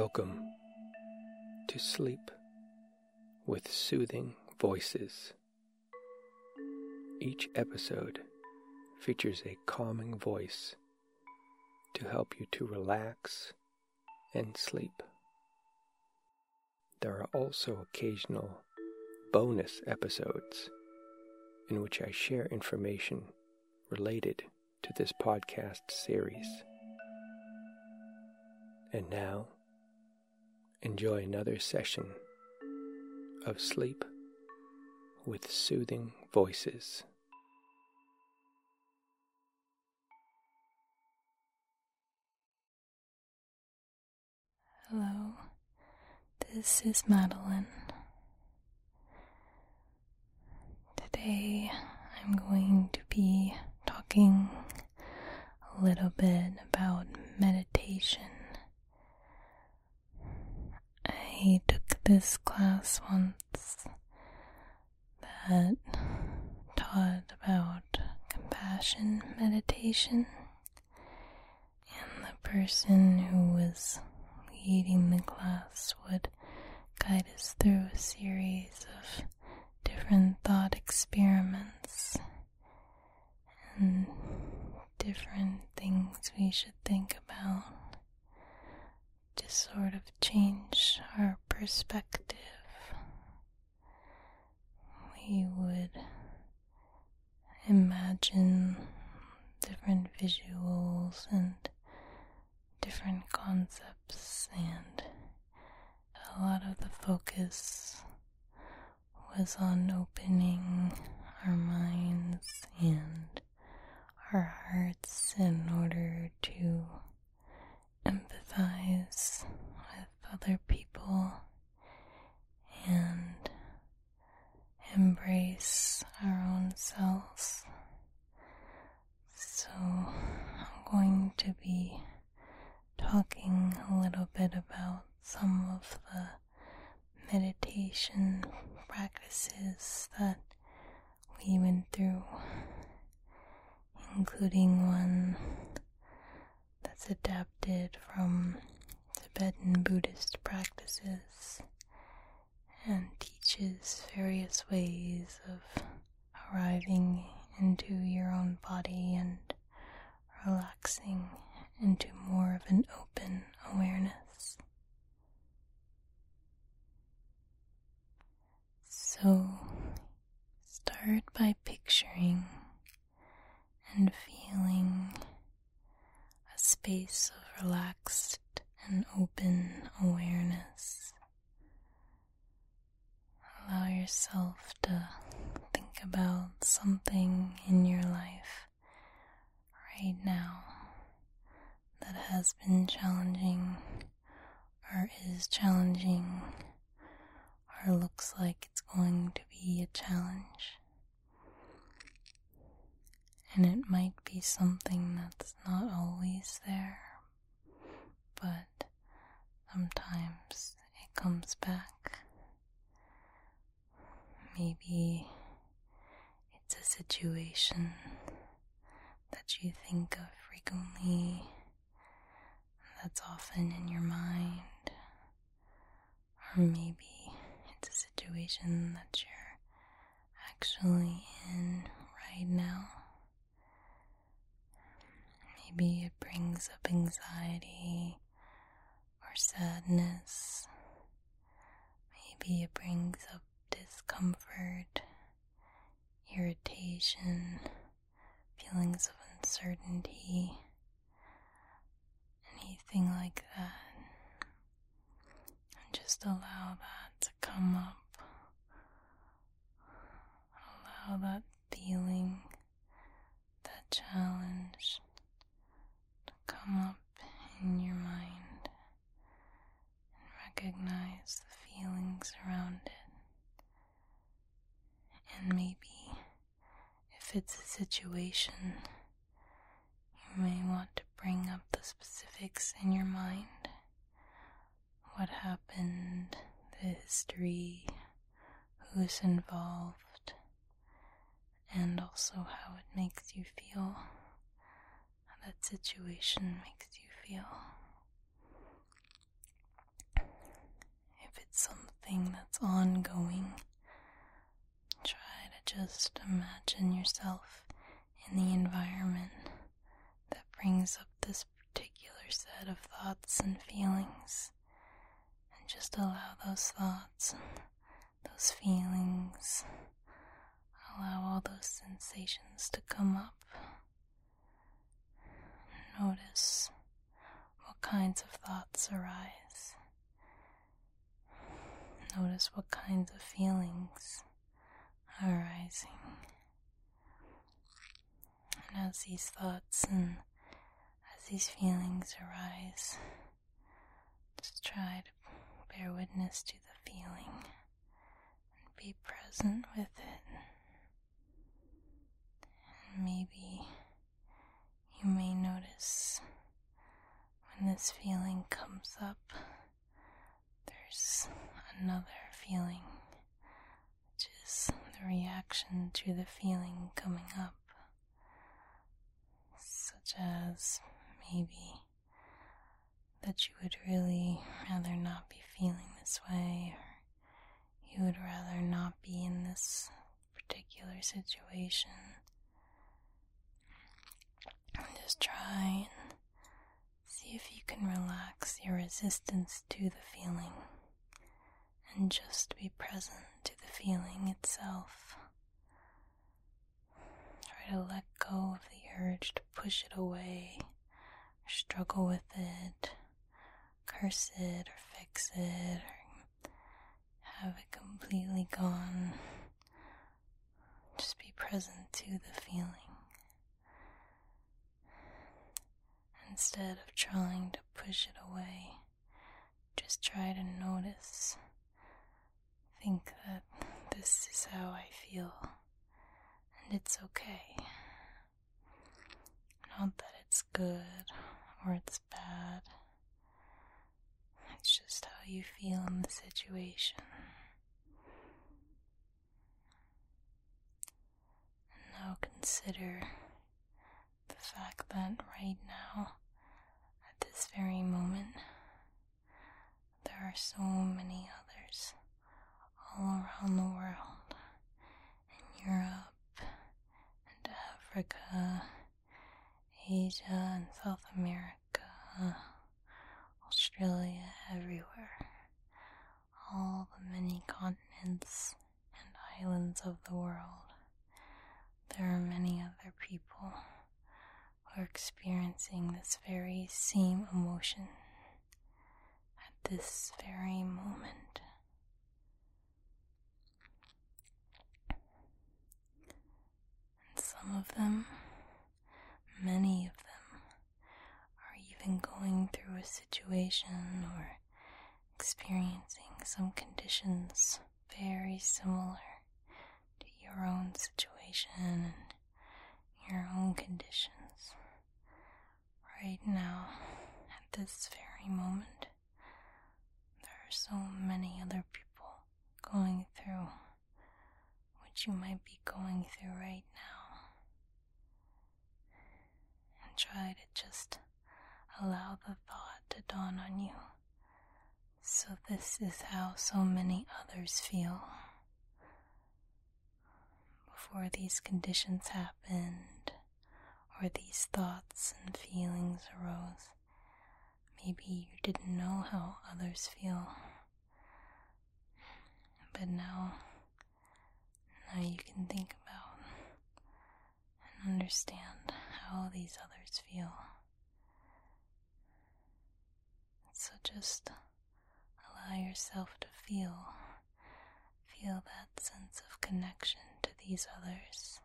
Welcome to Sleep with Soothing Voices. Each episode features a calming voice to help you to relax and sleep. There are also occasional bonus episodes in which I share information related to this podcast series. And now, enjoy another session of sleep with soothing voices. Hello, this is Madeline. Today I'm going to be talking a little bit about meditation. I took this class once that taught about compassion meditation, and the person who was leading the class would guide us through a series of different thought experiments and different things we should think about sort of change our perspective. We would imagine different visuals and different concepts, and a lot of the focus was on opening our minds and our hearts in order to empathize with other people and embrace our own selves. So, I'm going to be talking a little bit about some of the meditation practices that we went through, including one that's adapted from Tibetan Buddhist practices and teaches various ways of arriving into your own body and relaxing into more of an open awareness. So, start by picturing and feeling a of relaxed and open awareness. Allow yourself to think about something in your life right now that has been challenging or is challenging or looks like it's going to be a challenge. And it might be something that's not always there, but sometimes it comes back. Maybe it's a situation that you think of frequently that's often in your mind, or maybe it's a situation that you're actually in right now. Maybe it brings up anxiety or sadness. Maybe it brings up discomfort, irritation, feelings of uncertainty anything like that. And just allow that to come up. Allow that feeling, that challenge to come up in your mind and recognize the feelings around it. And maybe if it's a situation, you may want to bring up the specifics in your mind. What happened, the history, who's involved, and also how it makes you feel, how that situation makes you feel. If it's something that's ongoing, just imagine yourself in the environment that brings up this particular set of thoughts and feelings. And just allow those thoughts those feelings, allow all those sensations to come up. Notice what kinds of thoughts arise. Notice what kinds of feelings arising. And as these thoughts and as these feelings arise, just try to bear witness to the feeling and be present with it. And maybe you may notice when this feeling comes up, there's another feeling, which is the reaction to the feeling coming up, such as maybe that you would really rather not be feeling this way, or you would rather not be in this particular situation. Just try and see if you can relax your resistance to the feeling and just be present to feeling itself. Try to let go of the urge to push it away, struggle with it, curse it, or fix it, or have it completely gone. Just be present to the feeling. Instead of trying to push it away, just try to notice think that this is how I feel, and it's okay. Not that it's good or it's bad, it's just how you feel in the situation. Now consider the fact that right now, at this very moment, there are so many others all around the world in Europe and Africa, Asia and South America, Australia, everywhere. All the many continents and islands of the world. There are many other people who are experiencing this very same emotion at this very moment. Some of them, many of them, are even going through a situation or experiencing some conditions very similar to your own situation and your own conditions. Right now, at this very moment, there are so many other people going through what you might be going through right now try to just allow the thought to dawn on you. So, this is how so many others feel. Before these conditions happened, or these thoughts and feelings arose, maybe you didn't know how others feel. But now, now you can think about and understand how these others feel. So just allow yourself to feel, feel that sense of connection to these others,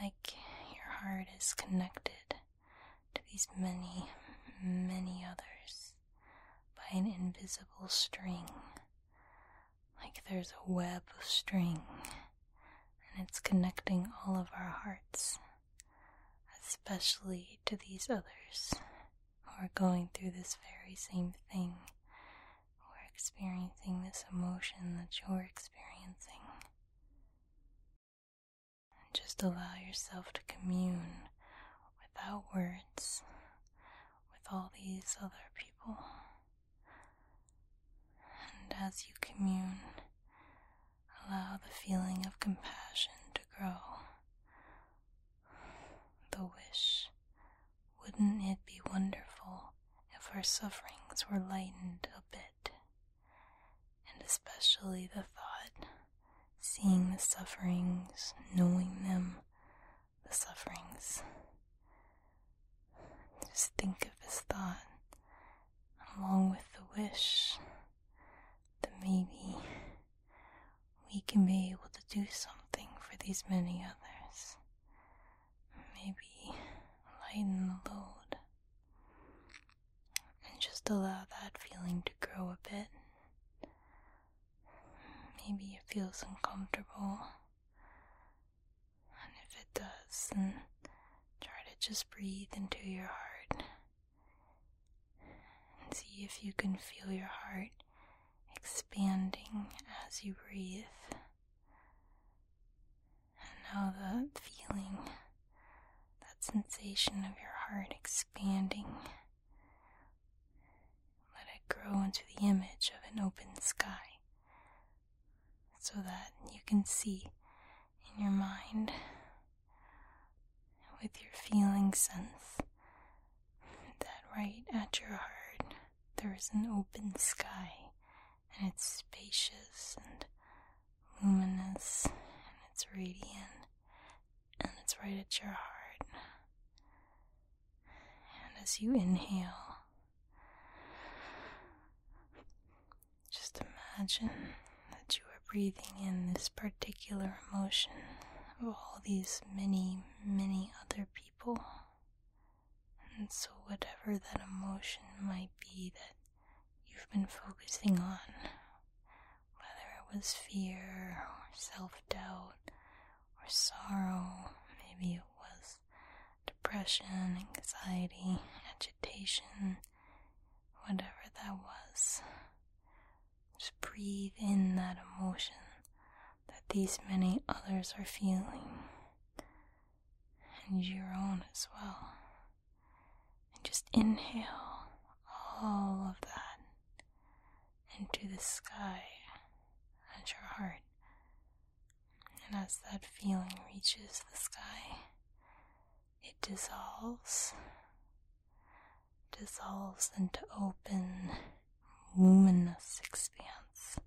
like your heart is connected to these many, many others by an invisible string, like there's a web of string, and it's connecting all of our hearts especially to these others who are going through this very same thing, are experiencing this emotion that you're experiencing. And just allow yourself to commune without words with all these other people. And as you commune, allow the feeling of compassion to grow. The wish wouldn't it be wonderful if our sufferings were lightened a bit? And especially the thought, seeing the sufferings, knowing them, the sufferings. Just think of this thought along with the wish that maybe we can be able to do something for these many others. Maybe lighten the load and just allow that feeling to grow a bit. Maybe it feels uncomfortable, and if it does, then try to just breathe into your heart and see if you can feel your heart expanding as you breathe. And now that feeling, that sensation of your heart expanding, let it grow into the image of an open sky so that you can see in your mind with your feeling sense that right at your heart there is an open sky and it's spacious and luminous and it's radiant and it's right at your heart. And as you inhale, just imagine that you are breathing in this particular emotion all these many, many other people. And so, whatever that emotion might be that you've been focusing on, whether it was fear or self doubt or sorrow, maybe it was depression, anxiety, agitation, whatever that was. Just breathe in that emotion these many others are feeling, and your own as well. And just inhale all of that into the sky at your heart. And as that feeling reaches the sky, it dissolves, dissolves into open, luminous expanse.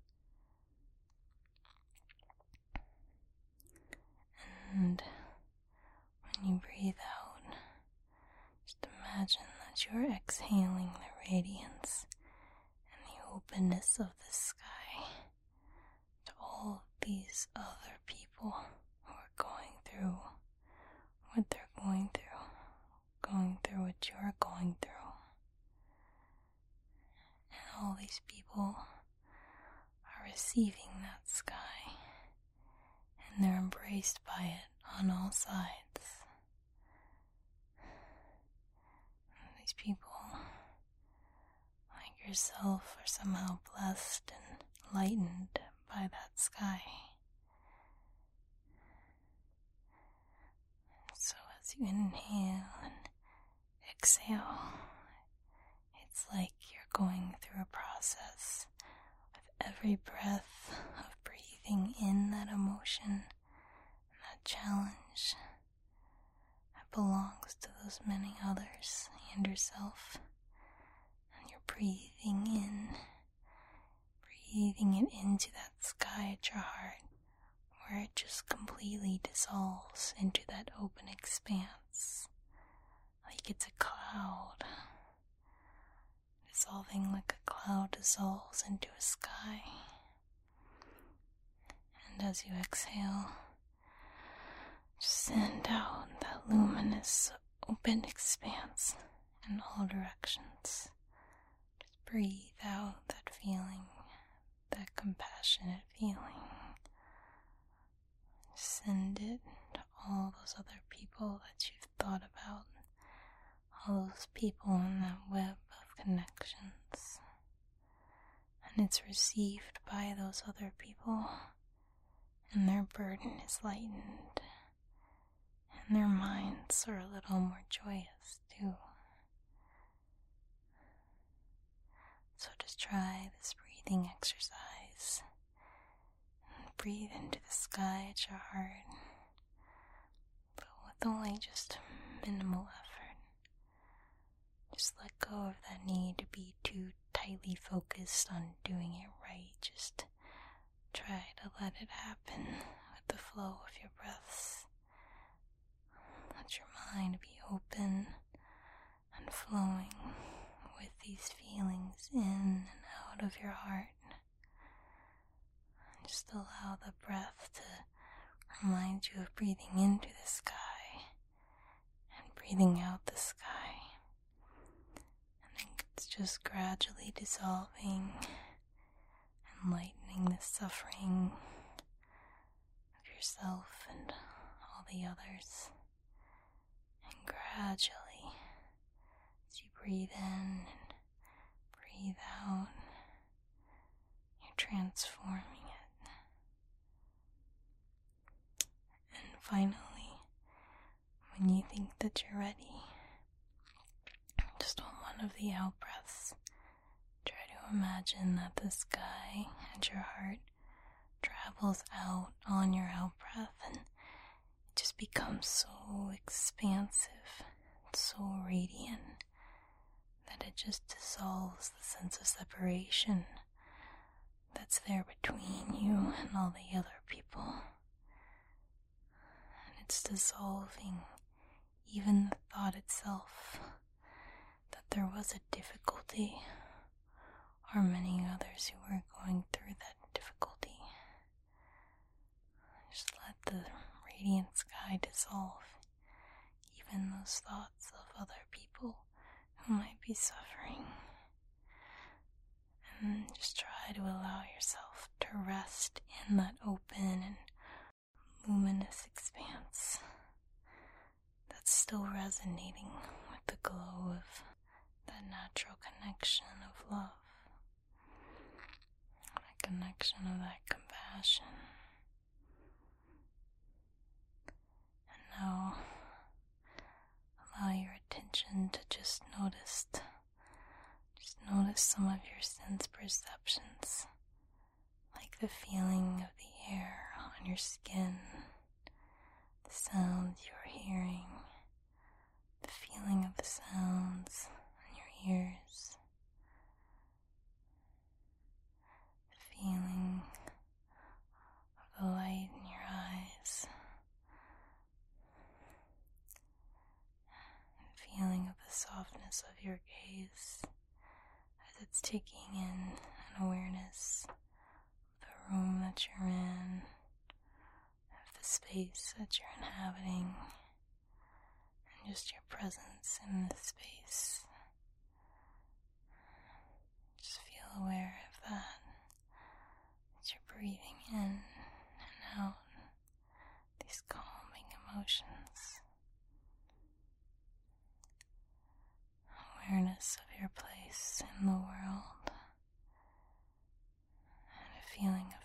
And when you breathe out, just imagine that you're exhaling the radiance and the openness of the sky to all these other people who are going through what they're going through, going through what you're going through. And all these people are receiving that sky and they're embraced by it on all sides. And these people, like yourself, are somehow blessed and lightened by that sky. So as you inhale and exhale, it's like you're going through a process with every breath of breathing in that emotion, that challenge that belongs to those many others and yourself. Breathing in, breathing it into that sky at your heart where it just completely dissolves into that open expanse, like it's a cloud, dissolving like a cloud dissolves into a sky. And as you exhale, just send out that luminous, open expanse in all directions. Breathe out that feeling, that compassionate feeling. Send it to all those other people that you've thought about, all those people in that web of connections. And it's received by those other people, and their burden is lightened, and their minds are a little more joyous too. So just try this breathing exercise. And breathe into the sky at your heart, but with only just minimal effort. Just let go of that need to be too tightly focused on doing it right. Just try to let it happen with the flow of your breaths. Let your mind be open and flowing with these feelings in and out of your heart. Just allow the breath to remind you of breathing into the sky and breathing out the sky. And it's just gradually dissolving and lightening the suffering of yourself and all the others. And gradually, as you breathe in and breathe out, transforming it. And finally, when you think that you're ready, just on one of the out breaths, try to imagine that the sky and your heart travels out on your out breath and it just becomes so expansive, so radiant that it just dissolves the sense of separation that's there between you and all the other people. And it's dissolving even the thought itself that there was a difficulty or many others who were going through that difficulty. Just let the radiant sky dissolve even those thoughts of other people who might be suffering. And just try to allow yourself to rest in that open and luminous expanse that's still resonating with the glow of that natural connection of love, that connection of that compassion. And now allow your attention to just notice just notice some of your sense perceptions like the feeling of the air on your skin the sounds you're hearing the feeling of the sounds in your ears the feeling of the light in your eyes the feeling of the softness of your gaze as it's taking in an awareness of the room that you're in, of the space that you're inhabiting, and just your presence in this space. Just feel aware of that as you're breathing in and out these calming emotions. awareness of your place place in the world and a feeling of